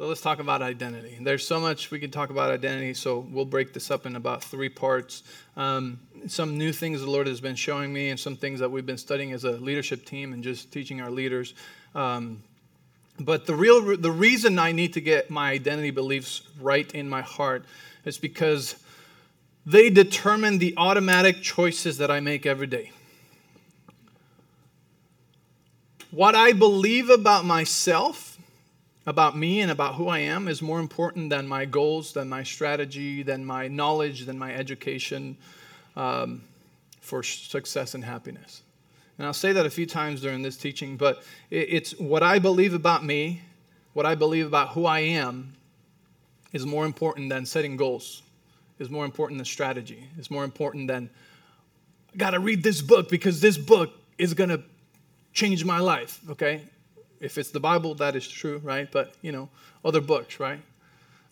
So let's talk about identity. There's so much we can talk about identity, so we'll break this up in about three parts. Um, some new things the Lord has been showing me, and some things that we've been studying as a leadership team and just teaching our leaders. Um, but the real, the reason I need to get my identity beliefs right in my heart is because they determine the automatic choices that I make every day. What I believe about myself, about me, and about who I am is more important than my goals, than my strategy, than my knowledge, than my education um, for success and happiness. And I'll say that a few times during this teaching, but it's what I believe about me, what I believe about who I am, is more important than setting goals, is more important than strategy, is more important than, I gotta read this book because this book is gonna change my life, okay? If it's the Bible, that is true, right? But, you know, other books, right?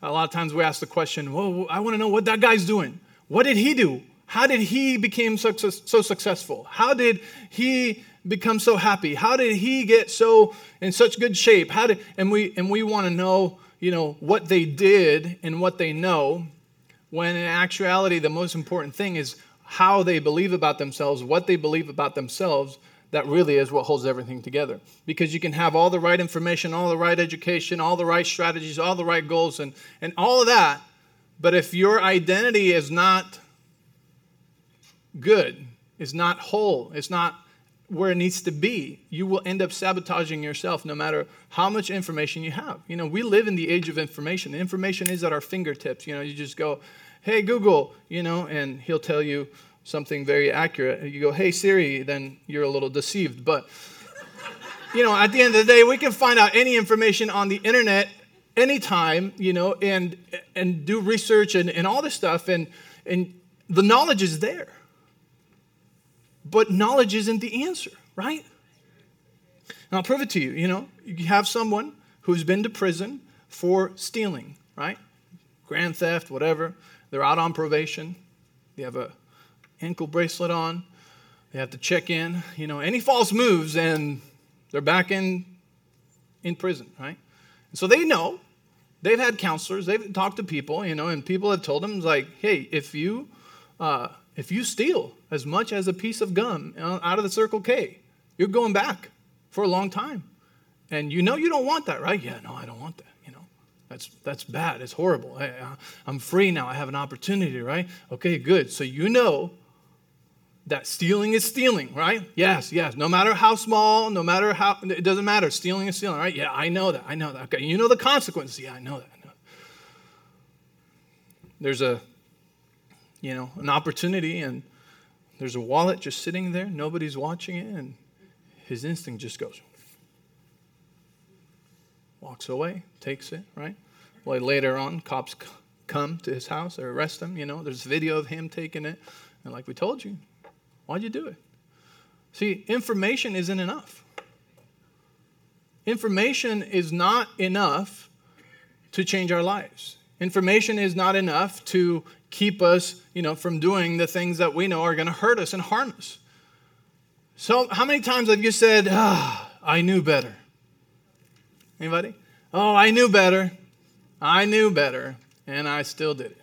A lot of times we ask the question, well, I wanna know what that guy's doing. What did he do? How did he become success, so successful? How did he become so happy? How did he get so in such good shape? How did and we and we want to know, you know, what they did and what they know, when in actuality the most important thing is how they believe about themselves, what they believe about themselves, that really is what holds everything together. Because you can have all the right information, all the right education, all the right strategies, all the right goals, and, and all of that. But if your identity is not good, is not whole, it's not where it needs to be, you will end up sabotaging yourself no matter how much information you have. You know, we live in the age of information. Information is at our fingertips. You know, you just go, hey, Google, you know, and he'll tell you something very accurate. You go, hey, Siri, then you're a little deceived. But, you know, at the end of the day, we can find out any information on the internet anytime, you know, and and do research and, and all this stuff. And, and the knowledge is there. But knowledge isn't the answer, right? And I'll prove it to you. You know, you have someone who's been to prison for stealing, right? Grand theft, whatever. They're out on probation. They have a ankle bracelet on. They have to check in. You know, any false moves and they're back in in prison, right? So they know. They've had counselors. They've talked to people, you know, and people have told them like, hey, if you uh, if you steal as much as a piece of gum out of the Circle K, you're going back for a long time. And you know you don't want that, right? Yeah, no, I don't want that. You know, that's that's bad. It's horrible. I, I'm free now. I have an opportunity, right? Okay, good. So you know that stealing is stealing, right? Yes, yes. No matter how small, no matter how, it doesn't matter. Stealing is stealing, right? Yeah, I know that. I know that. Okay, you know the consequences. Yeah, I know that. I know. There's a you know, an opportunity and there's a wallet just sitting there, nobody's watching it, and his instinct just goes. Walks away, takes it, right? Well, later on, cops come to his house, they arrest him, you know, there's video of him taking it, and like we told you, why'd you do it? See, information isn't enough. Information is not enough to change our lives. Information is not enough to keep us, you know, from doing the things that we know are going to hurt us and harm us. So, how many times have you said, "Ah, I knew better"? Anybody? Oh, I knew better. I knew better, and I still did it.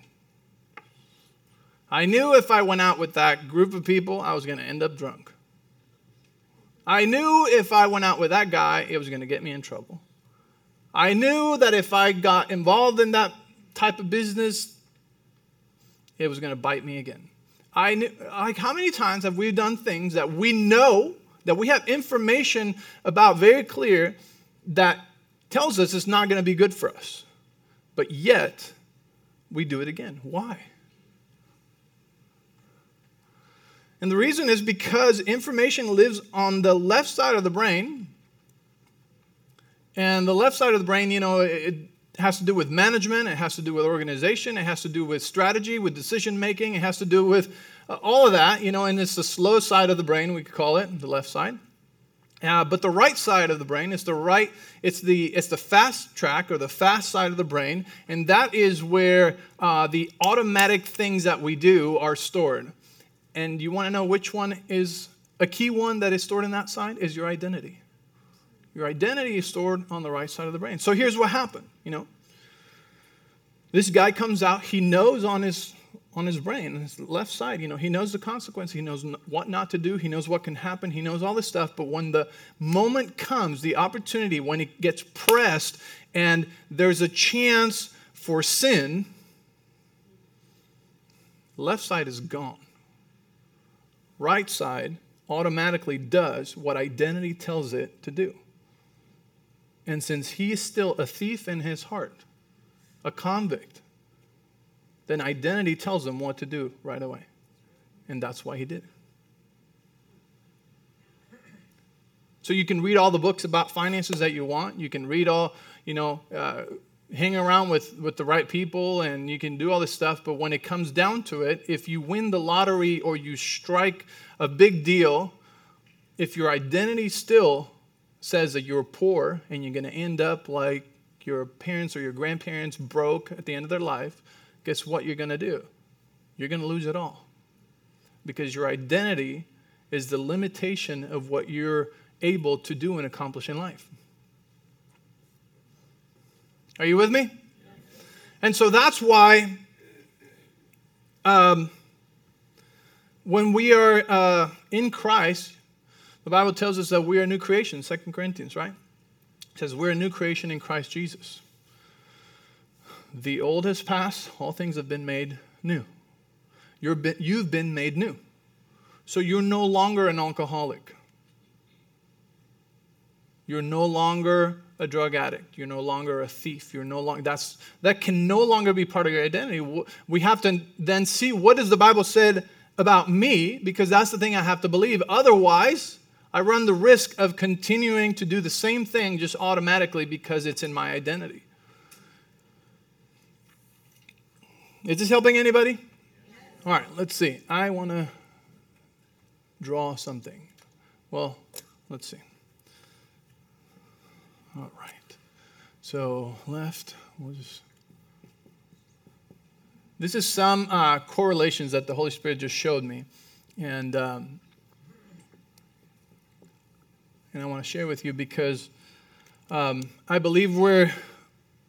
I knew if I went out with that group of people, I was going to end up drunk. I knew if I went out with that guy, it was going to get me in trouble. I knew that if I got involved in that type of business, it was going to bite me again. I knew, like, how many times have we done things that we know, that we have information about very clear that tells us it's not going to be good for us, but yet we do it again? Why? And the reason is because information lives on the left side of the brain. And the left side of the brain, you know, it, has to do with management, it has to do with organization, it has to do with strategy, with decision making, it has to do with uh, all of that, you know, and it's the slow side of the brain, we could call it, the left side. Uh, but the right side of the brain is the right, it's the, it's the fast track or the fast side of the brain, and that is where uh, the automatic things that we do are stored. And you want to know which one is a key one that is stored in that side? Is your identity. Your identity is stored on the right side of the brain. So here's what happened, you know. This guy comes out, he knows on his on his brain, his left side, you know, he knows the consequence, he knows what not to do, he knows what can happen, he knows all this stuff, but when the moment comes, the opportunity when it gets pressed and there's a chance for sin, left side is gone. Right side automatically does what identity tells it to do. And since he is still a thief in his heart, a convict, then identity tells him what to do right away. And that's why he did it. So you can read all the books about finances that you want. You can read all, you know, uh, hang around with, with the right people and you can do all this stuff. But when it comes down to it, if you win the lottery or you strike a big deal, if your identity still says that you're poor and you're going to end up like your parents or your grandparents broke at the end of their life, guess what you're going to do? You're going to lose it all. Because your identity is the limitation of what you're able to do and accomplish in life. Are you with me? And so that's why um, when we are uh, in Christ, the Bible tells us that we are a new creation, Second Corinthians, right? It says we're a new creation in Christ Jesus. The old has passed, all things have been made new. Been, you've been made new. So you're no longer an alcoholic. You're no longer a drug addict. You're no longer a thief. You're no longer that's that can no longer be part of your identity. We have to then see what does the Bible said about me because that's the thing I have to believe. Otherwise, I run the risk of continuing to do the same thing just automatically because it's in my identity. Is this helping anybody? All right, let's see. I want to draw something. Well, let's see. All right. So left, we'll just. This is some uh, correlations that the Holy Spirit just showed me. And um, and I want to share with you because um, I believe we're,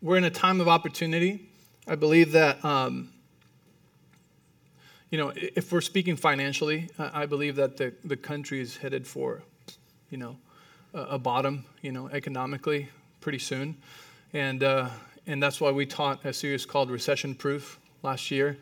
we're in a time of opportunity. I believe that, um, you know, if we're speaking financially, I believe that the, the country is headed for, you know, a, bottom, you know, economically pretty soon. And, uh, and that's why we taught a series called Recession Proof last year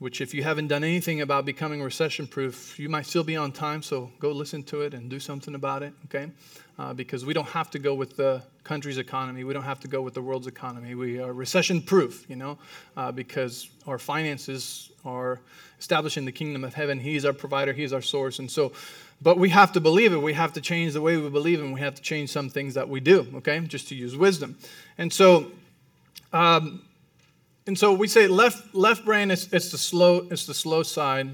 which if you haven't done anything about becoming recession proof, you might still be on time, so go listen to it and do something about it, okay? Uh, because we don't have to go with the country's economy. We don't have to go with the world's economy. We are recession proof, you know, uh, because our finances are establishing the kingdom of heaven. He's our provider, He's our source. And so, but we have to believe it. We have to change the way we believe, and we have to change some things that we do, okay, just to use wisdom. And so, um, and so we say left, left brain is it's the slow it's the slow side,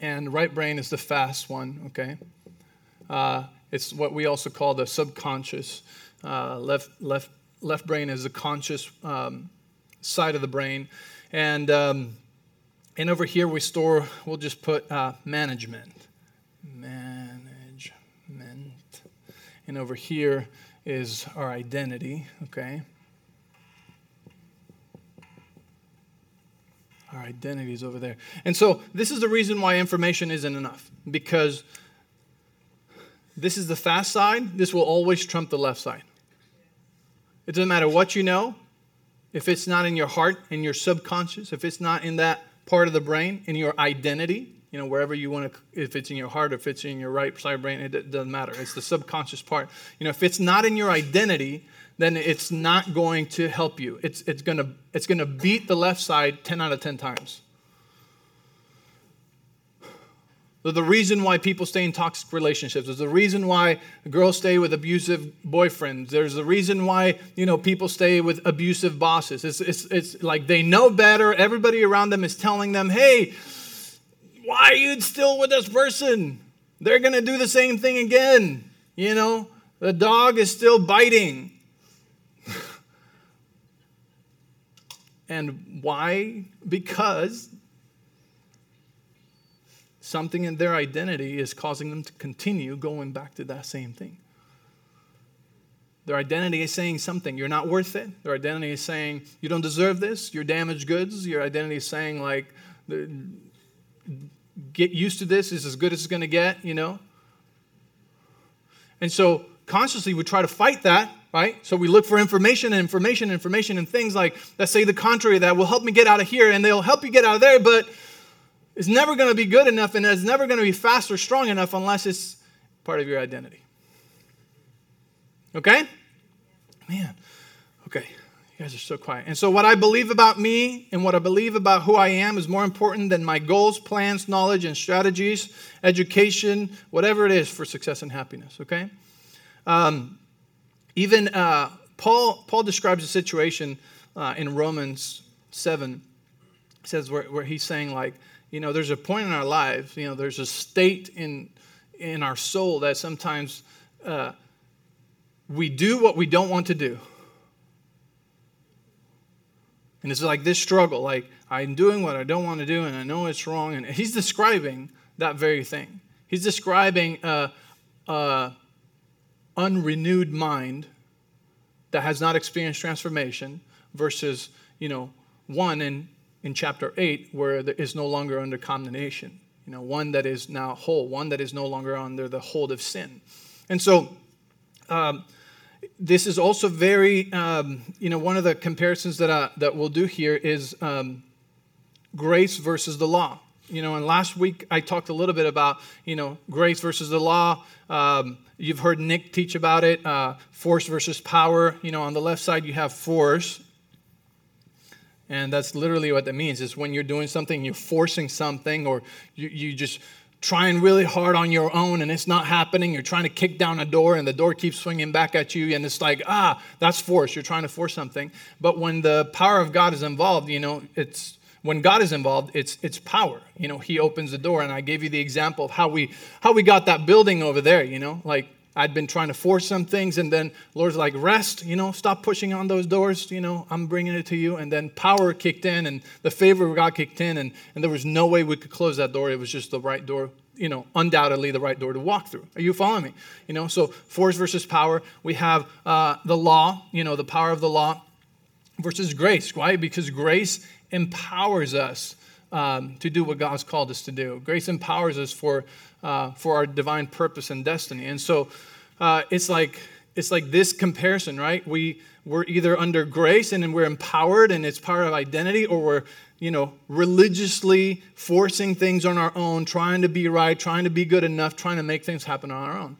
and right brain is the fast one. Okay, uh, it's what we also call the subconscious. Uh, left left left brain is the conscious um, side of the brain, and um, and over here we store. We'll just put uh, management, management, and over here is our identity. Okay. Our identity is over there. And so, this is the reason why information isn't enough because this is the fast side. This will always trump the left side. It doesn't matter what you know, if it's not in your heart, in your subconscious, if it's not in that part of the brain, in your identity, you know, wherever you want to, if it's in your heart, or if it's in your right side brain, it doesn't matter. It's the subconscious part. You know, if it's not in your identity, then it's not going to help you. It's, it's going to it's gonna beat the left side 10 out of 10 times. The reason why people stay in toxic relationships. There's the reason why girls stay with abusive boyfriends. There's the reason why you know people stay with abusive bosses. It's, it's, it's like they know better. Everybody around them is telling them, hey, why are you still with this person? They're going to do the same thing again. You know, the dog is still biting. And why? Because something in their identity is causing them to continue going back to that same thing. Their identity is saying something. You're not worth it. Their identity is saying, you don't deserve this. You're damaged goods. Your identity is saying, like, get used to this. This is as good as it's going to get, you know? And so consciously we try to fight that, right? So we look for information and information and information and things like that say the contrary that will help me get out of here and they'll help you get out of there, but it's never going to be good enough and it's never going to be fast or strong enough unless it's part of your identity. Okay? Man, okay. You guys are so quiet. And so, what I believe about me and what I believe about who I am is more important than my goals, plans, knowledge, and strategies, education, whatever it is for success and happiness. Okay? Um, even uh, Paul, Paul describes a situation uh, in Romans 7, says where, where he's saying, like, you know, there's a point in our lives, you know, there's a state in, in our soul that sometimes uh, we do what we don't want to do and it's like this struggle, like I'm doing what I don't want to do and I know it's wrong. And he's describing that very thing. He's describing a, a unrenewed mind that has not experienced transformation versus, you know, one in, in chapter 8 where there is no longer under condemnation. You know, one that is now whole, one that is no longer under the hold of sin. And so, um, this is also very, um, you know, one of the comparisons that, I, that we'll do here is um, grace versus the law. You know, and last week I talked a little bit about, you know, grace versus the law. Um, you've heard Nick teach about it, uh, force versus power. You know, on the left side you have force, and that's literally what that means. Is when you're doing something, you're forcing something, or you, you just trying really hard on your own and it's not happening. You're trying to kick down a door and the door keeps swinging back at you, and it's like, ah, that's force. You're trying to force something. But when the power of God is involved, you know, it's when God is involved, it's it's power. You know, He opens the door, and I gave you the example of how we how we got that building over there. You know, like I'd been trying to force some things, and then Lord's like, rest, you know, stop pushing on those doors, you know, I'm bringing it to you. And then power kicked in, and the favor of God kicked in, and, and there was no way we could close that door. It was just the right door, you know, undoubtedly the right door to walk through. Are you following me? You know, so force versus power. We have uh, the law, you know, the power of the law versus grace. Why? Because grace empowers us um, to do what God's called us to do. Grace empowers us for uh, for our divine purpose and destiny. And so uh, it's like it's like this comparison, right? We we're either under grace and then we're empowered and it's part of identity, or we're you know religiously forcing things on our own, trying to be right, trying to be good enough, trying to make things happen on our own.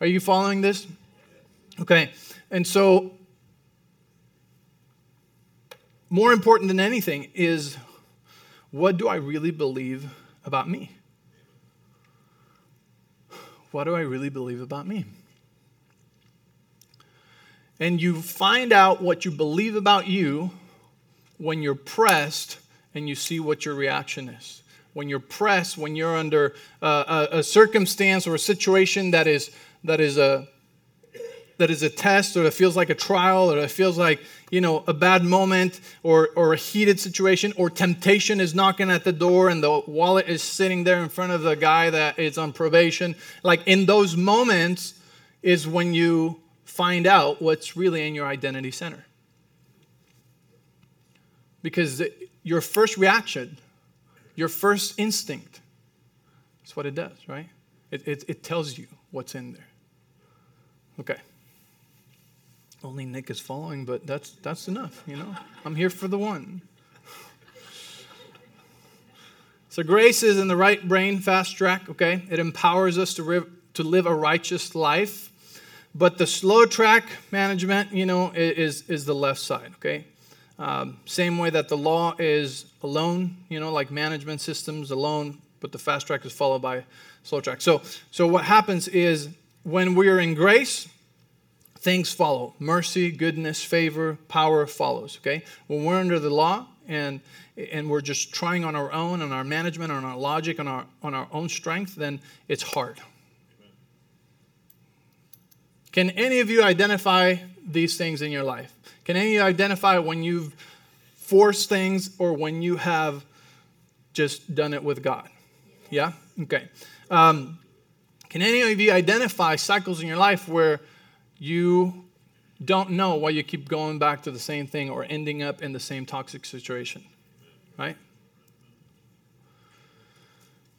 Are you following this? Okay, and so more important than anything is what do I really believe about me? what do I really believe about me? And you find out what you believe about you when you're pressed and you see what your reaction is. When you're pressed, when you're under uh, a, a, circumstance or a situation that is, that is a, that is a test or that feels like a trial or that feels like you know a bad moment or or a heated situation or temptation is knocking at the door and the wallet is sitting there in front of the guy that is on probation. Like in those moments is when you find out what's really in your identity center. Because your first reaction your first instinct is what it does right? It, it, it tells you what's in there. Okay only Nick is following, but that's, that's enough, you know? I'm here for the one. So, grace is in the right brain, fast track, okay? It empowers us to, to live a righteous life. But the slow track management, you know, is, is the left side, okay? Um, same way that the law is alone, you know, like management systems alone, but the fast track is followed by slow track. So, so what happens is when we are in grace, things follow mercy, goodness, favor, power follows. Okay? When we're under the law and and we're just trying on our own, on our management, on our logic, on our on our own strength, then it's hard. Can any of you identify these things in your life? Can any of you identify when you've forced things or when you have just done it with God? Yeah? Okay. Um, can any of you identify cycles in your life where you don't know why you keep going back to the same thing or ending up in the same toxic situation, right?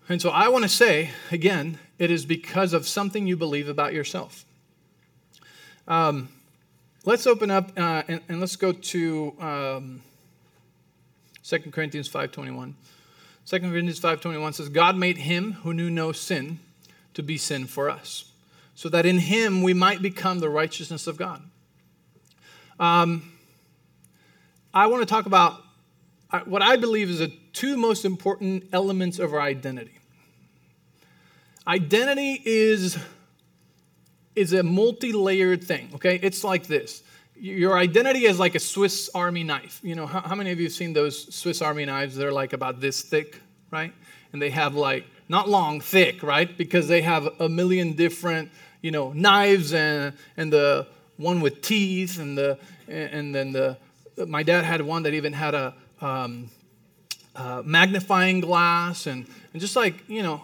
And so I want to say, again, it is because of something you believe about yourself. Um, let's open up uh, and, and, let's go to um, 2 Corinthians 5.21. 2 Corinthians 5.21 says, God made him who knew no sin to be sin for us, so that in him we might become the righteousness of God. Um, I want to talk about what I believe is the two most important elements of our identity. Identity is, is a multi layered thing, okay? It's like this your identity is like a Swiss Army knife. You know, how, how, many of you have seen those Swiss Army knives? They're like about this thick, right? And they have like, not long, thick, right? Because they have a million different, you know, knives and, and the one with teeth and the, and then the, my dad had one that even had a, um, uh, magnifying glass and, and just like, you know,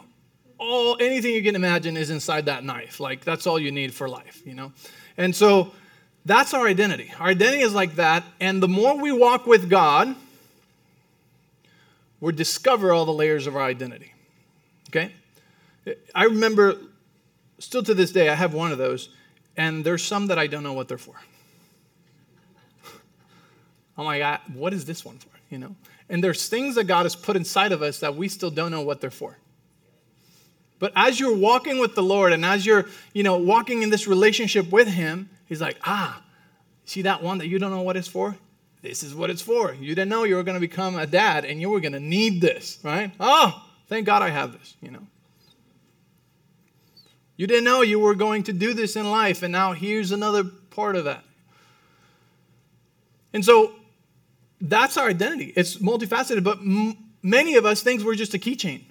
all anything you can imagine is inside that knife. Like that's all you need for life, you know? And so that's our identity. Our identity is like that. And the more we walk with God, we discover all the layers of our identity. Okay? I remember, still to this day, I have one of those, and there's some that I don't know what they're for. I'm like, I, what is this one for? You know? And there's things that God has put inside of us that we still don't know what they're for. But as you're walking with the Lord and as you're, you know, walking in this relationship with Him, He's like, ah, see that one that you don't know what it's for? This is what it's for. You didn't know you were going to become a dad and you were going to need this, right? Oh, thank God I have this, you know. You didn't know you were going to do this in life, and now here's another part of that. And so that's our identity. It's multifaceted, but m- many of us think we're just a keychain.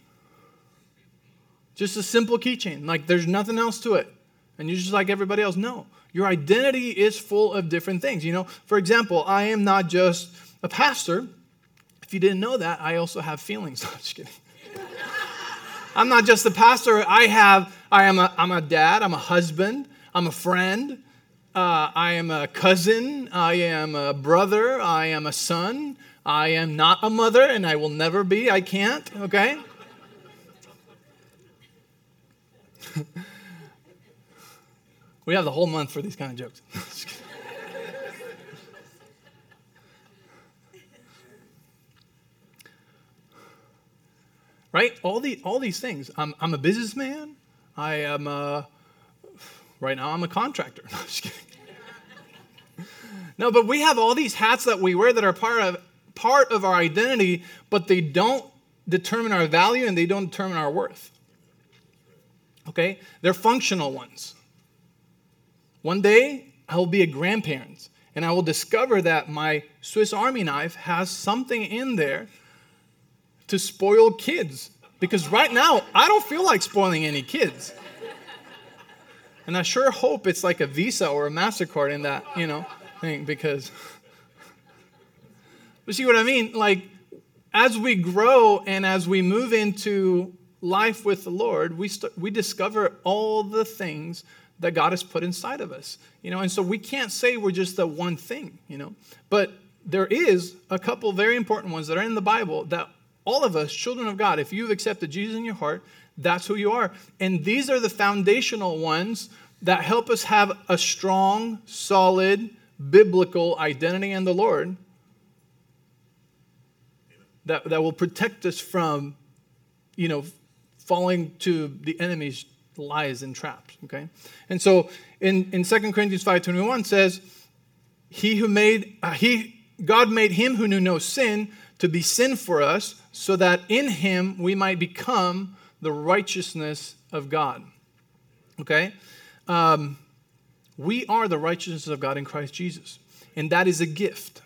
Just a simple keychain. Like there's nothing else to it. And you're just like everybody else. No. Your identity is full of different things. You know, for example, I am not just a pastor. If you didn't know that, I also have feelings. No, just kidding. I'm not just a pastor. I have, I am a, I'm a dad, I'm a husband, I'm a friend, uh, I am a cousin, I am a brother, I am a son, I am not a mother, and I will never be. I can't, okay? We have the whole month for these kind of jokes. right? All, the, all these things. I'm, I'm a businessman. I am a, right now I'm a contractor. No, just kidding. no, but we have all these hats that we wear that are part of, part of our identity, but they don't determine our value and they don't determine our worth. Okay? They're functional ones. One day, I will be a grandparent and I will discover that my Swiss Army knife has something in there to spoil kids. Because right now, I don't feel like spoiling any kids. And I sure hope it's like a Visa or a MasterCard in that, you know, thing, because. But see what I mean? Like, as we grow and as we move into life with the Lord, we, st- we discover all the things that God has put inside of us. You know, and so we can't say we're just the one thing, you know. But there is a couple very important ones that are in the Bible that all of us, children of God, if you've accepted Jesus in your heart, that's who you are. And these are the foundational ones that help us have a strong, solid, biblical identity in the Lord that, that will protect us from, you know, falling to the enemy's lies and traps okay and so in, in 2 corinthians 5.21 says he who made uh, he god made him who knew no sin to be sin for us so that in him we might become the righteousness of god. Okay? Um, we are the righteousness of god in christ jesus and that is a gift.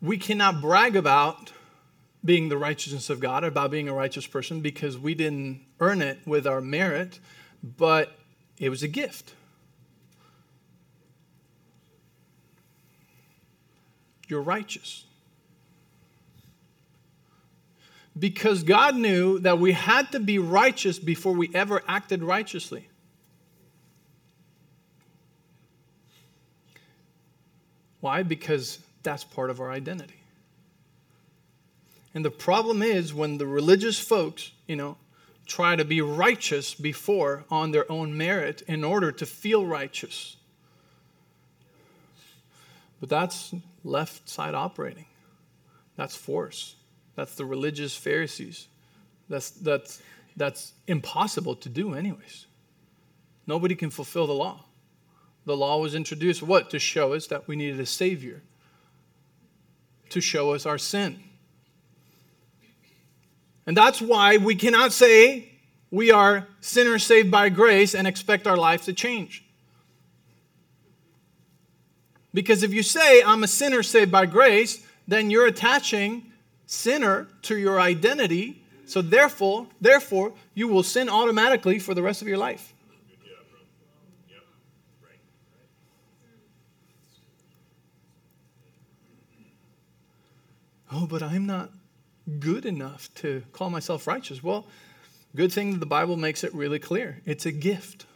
We cannot brag about being the righteousness of God, about being a righteous person, because we didn't earn it with our merit, but it was a gift. You're righteous. because God knew that we had to be righteous before we ever acted righteously. Why? Because that's part of our identity. And the problem is when the religious folks, you know, try to be righteous before on their own merit in order to feel righteous. But that's left side operating. That's force. That's the religious Pharisees. That's, that's, that's impossible to do, anyways. Nobody can fulfill the law. The law was introduced, what? To show us that we needed a Savior, to show us our sin. And that's why we cannot say we are sinners saved by grace and expect our life to change. Because if you say, I'm a sinner saved by grace, then you're attaching sinner to your identity. So therefore, therefore, you will sin automatically for the rest of your life. Oh, but I'm not good enough to call myself righteous. Well, good thing that the Bible makes it really clear. It's a gift.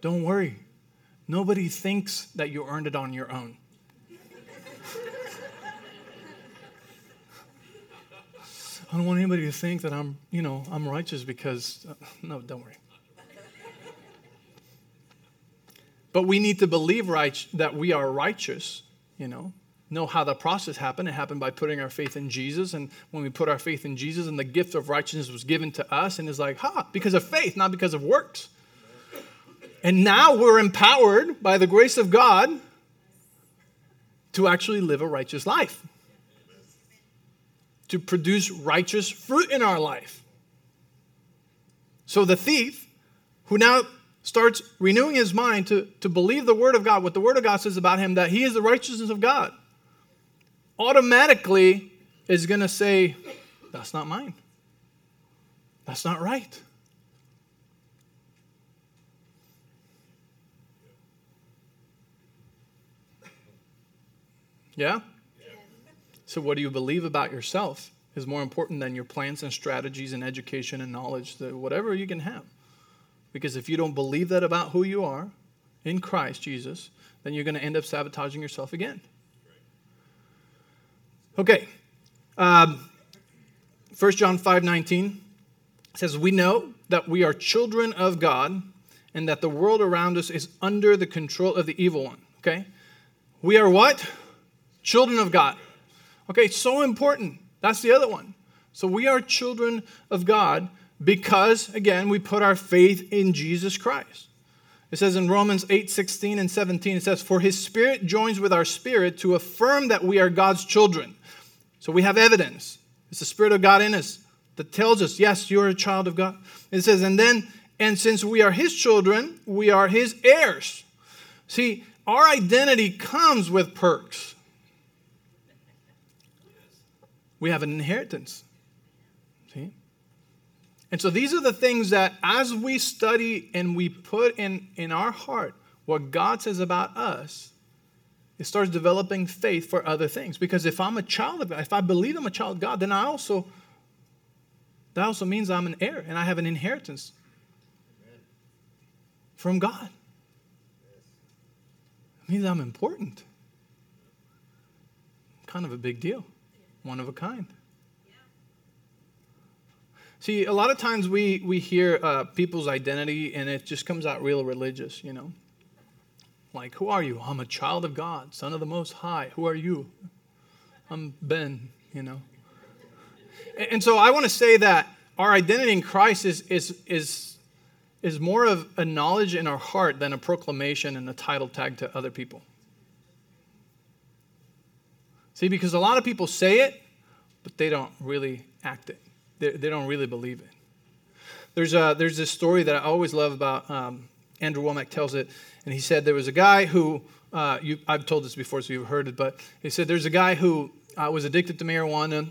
Don't worry. Nobody thinks that you earned it on your own. I don't want anybody to think that I'm, you know, I'm righteous because, uh, no, don't worry. But we need to believe right, that we are righteous, you know, know how the process happened. It happened by putting our faith in Jesus. And when we put our faith in Jesus, and the gift of righteousness was given to us, and it's like, ha, because of faith, not because of works. And now we're empowered by the grace of God to actually live a righteous life to produce righteous fruit in our life. So the thief, who now starts renewing his mind to, to believe the Word of God, what the Word of God says about him, that he is the righteousness of God, automatically is going to say, That's not mine. That's not right. Yeah? So, what do you believe about yourself is more important than your plans and strategies and education and knowledge, that whatever you can have. Because if you don't believe that about who you are in Christ Jesus, then you're going to end up sabotaging yourself again. Okay. Um, 1 John 5 19 says, We know that we are children of God and that the world around us is under the control of the evil one. Okay? We are what? Children of God. Okay, so important. That's the other one. So we are children of God because, again, we put our faith in Jesus Christ. It says in Romans 8 16 and 17, it says, For his spirit joins with our spirit to affirm that we are God's children. So we have evidence. It's the Spirit of God in us that tells us, yes, you're a child of God. It says, and then, and since we are his children, we are his heirs. See, our identity comes with perks we have an inheritance. See? And so these are the things that as we study and we put in, in our heart what God says about us, it starts developing faith for other things. Because if I'm a child of God, if I believe I'm a child of God, then I also, that also means I'm an heir and I have an inheritance from God. It means I'm important. Kind of a big deal one of a kind. See, a lot of times we, we hear uh, people's identity and it just comes out real religious, you know. Like, who are you? I'm a child of God, son of the Most High. Who are you? I'm Ben, you know. And, and so I want to say that our identity in Christ is, is, is, is more of a knowledge in our heart than a proclamation and a title tag to other people. See, because a lot of people say it, but they don't really act it. They, they don't really believe it. There's, a, there's this story that I always love about um, Andrew Wommack tells it, and he said there was a guy who, uh, you, I've told this before, so you've heard it, but he said there's a guy who uh, was addicted to marijuana,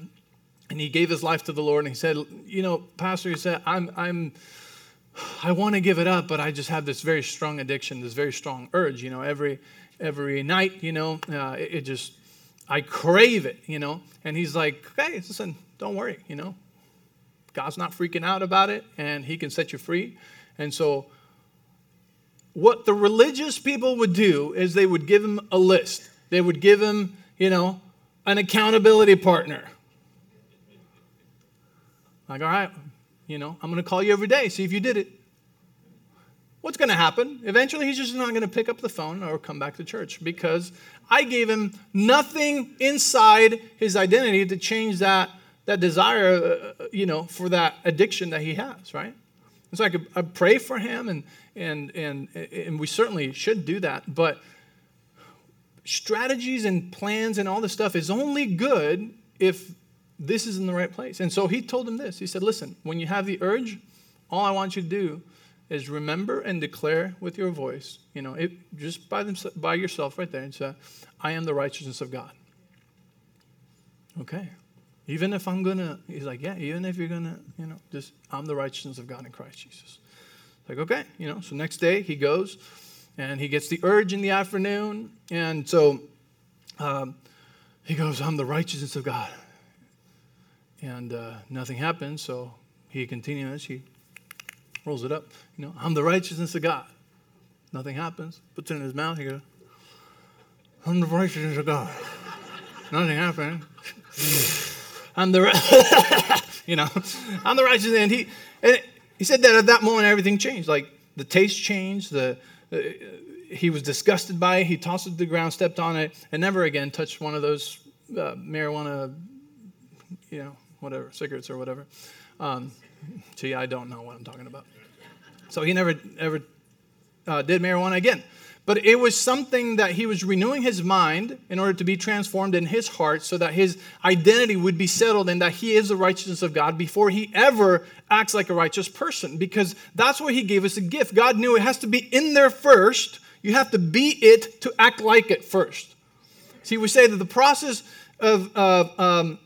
and he gave his life to the Lord, and he said, you know, Pastor, he said, I'm, I'm, I want to give it up, but I just have this very strong addiction, this very strong urge, you know, every, every night, you know, uh, it, it just I crave it, you know. And he's like, okay, listen, don't worry, you know. God's not freaking out about it and he can set you free. And so, what the religious people would do is they would give him a list. They would give him, you know, an accountability partner. Like, all right, you know, I'm going to call you every day, see if you did it. What's going to happen? Eventually, he's just not going to pick up the phone or come back to church because I gave him nothing inside his identity to change that, that desire, uh, uh you know, for that addiction that he has, right? And so I could I pray for him, and, and, and, and we certainly should do that. But strategies and plans and all this stuff is only good if this is in the right place. And so he told him this. He said, Listen, when you have the urge, all I want you to do is remember and declare with your voice, you know, it, just by, them, by yourself right there, and say, I am the righteousness of God. Okay. Even if I'm going to, he's like, yeah, even if you're going to, you know, just, I'm the righteousness of God in Christ Jesus. Like, okay, you know, so next day he goes and he gets the urge in the afternoon. And so um, he goes, I'm the righteousness of God. And uh, nothing happens, so he continues. He rolls it up. You know, I'm the righteousness of God. Nothing happens. Puts it in his mouth. He goes, I'm the righteousness of God. Nothing happened. I'm the, you know, I'm the righteous. And he, and he said that at that moment everything changed. Like the taste changed. The uh, he was disgusted by it. He tossed it to the ground, stepped on it, and never again touched one of those uh, marijuana, you know, whatever, cigarettes or whatever. Um, see, I don't know what I'm talking about. So he never ever uh, did marijuana again. But it was something that he was renewing his mind in order to be transformed in his heart so that his identity would be settled and that he is the righteousness of God before he ever acts like a righteous person. Because that's why he gave us a gift. God knew it has to be in there first. You have to be it to act like it first. See, we say that the process of, uh, um,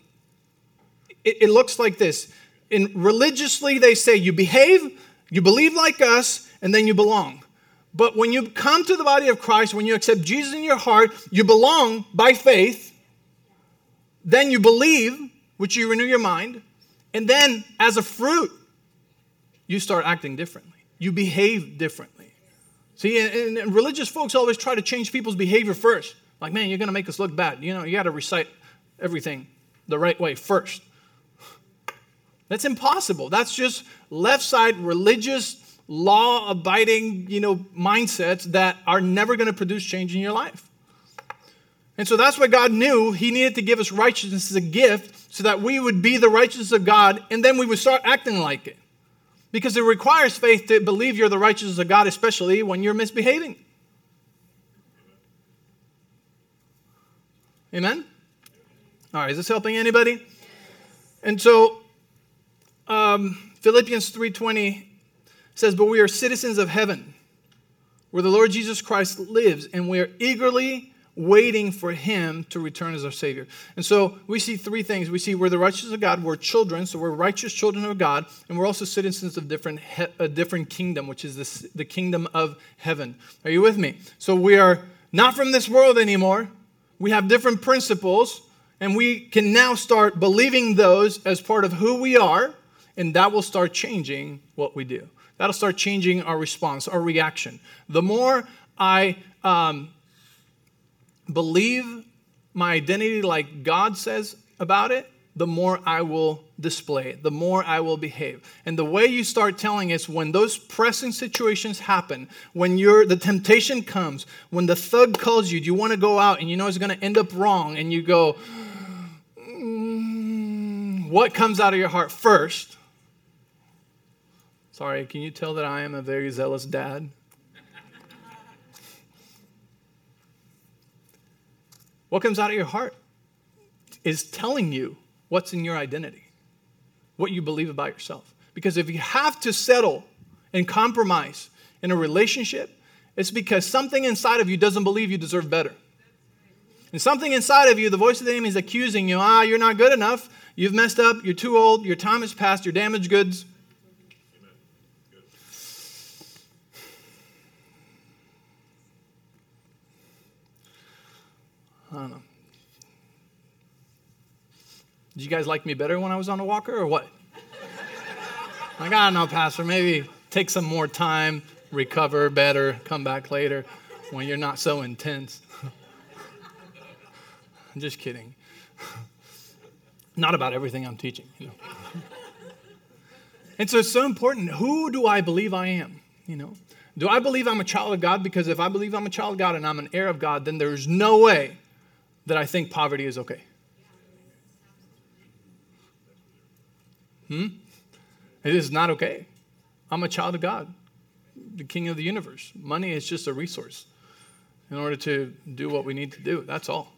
it, it looks like this. In religiously, they say you behave, you believe like us, and then you belong. But when you come to the body of Christ, when you accept Jesus in your heart, you belong by faith. Then you believe, which you renew your mind. And then, as a fruit, you start acting differently. You behave differently. See, and, and religious folks always try to change people's behavior first. Like, man, you're going to make us look bad. You know, you got to recite everything the right way first. That's impossible. That's just left side religious law abiding, you know, mindsets that are never going to produce change in your life. And so that's why God knew He needed to give us righteousness as a gift so that we would be the righteousness of God and then we would start acting like it. Because it requires faith to believe you're the righteousness of God, especially when you're misbehaving. Amen? All right, is this helping anybody? And so um, Philippians 3.20 says, But we are citizens of heaven, where the Lord Jesus Christ lives, and we are eagerly waiting for him to return as our Savior. And so we see three things. We see we're the righteous of God, we're children, so we're righteous children of God, and we're also citizens of different a different kingdom, which is this, the kingdom of heaven. Are you with me? So we are not from this world anymore. We have different principles, and we can now start believing those as part of who we are, and that will start changing what we do. That'll start changing our response, our reaction. The more I um, believe my identity like God says about it, the more I will display it, the more I will behave. And the way you start telling is when those pressing situations happen, when you're the temptation comes, when the thug calls you, do you want to go out and you know it's going to end up wrong, and you go, mm, what comes out of your heart first? Sorry, can you tell that I am a very zealous dad? what comes out of your heart is telling you what's in your identity, what you believe about yourself. Because if you have to settle and compromise in a relationship, it's because something inside of you doesn't believe you deserve better. And something inside of you, the voice of the enemy is accusing you ah, you're not good enough, you've messed up, you're too old, your time has passed, you're damaged goods. Did you guys like me better when I was on a walker or what? Like, I don't know, Pastor, maybe take some more time, recover better, come back later when you're not so intense. I'm just kidding. Not about everything I'm teaching, you know. and so it's so important. Who do I believe I am? You know, do I believe I'm a child of God? Because if I believe I'm a child of God and I'm an heir of God, then there's no way that I think poverty is okay. Hmm? It is not okay. I'm a child of God, the king of the universe. Money is just a resource in order to do what we need to do. That's all.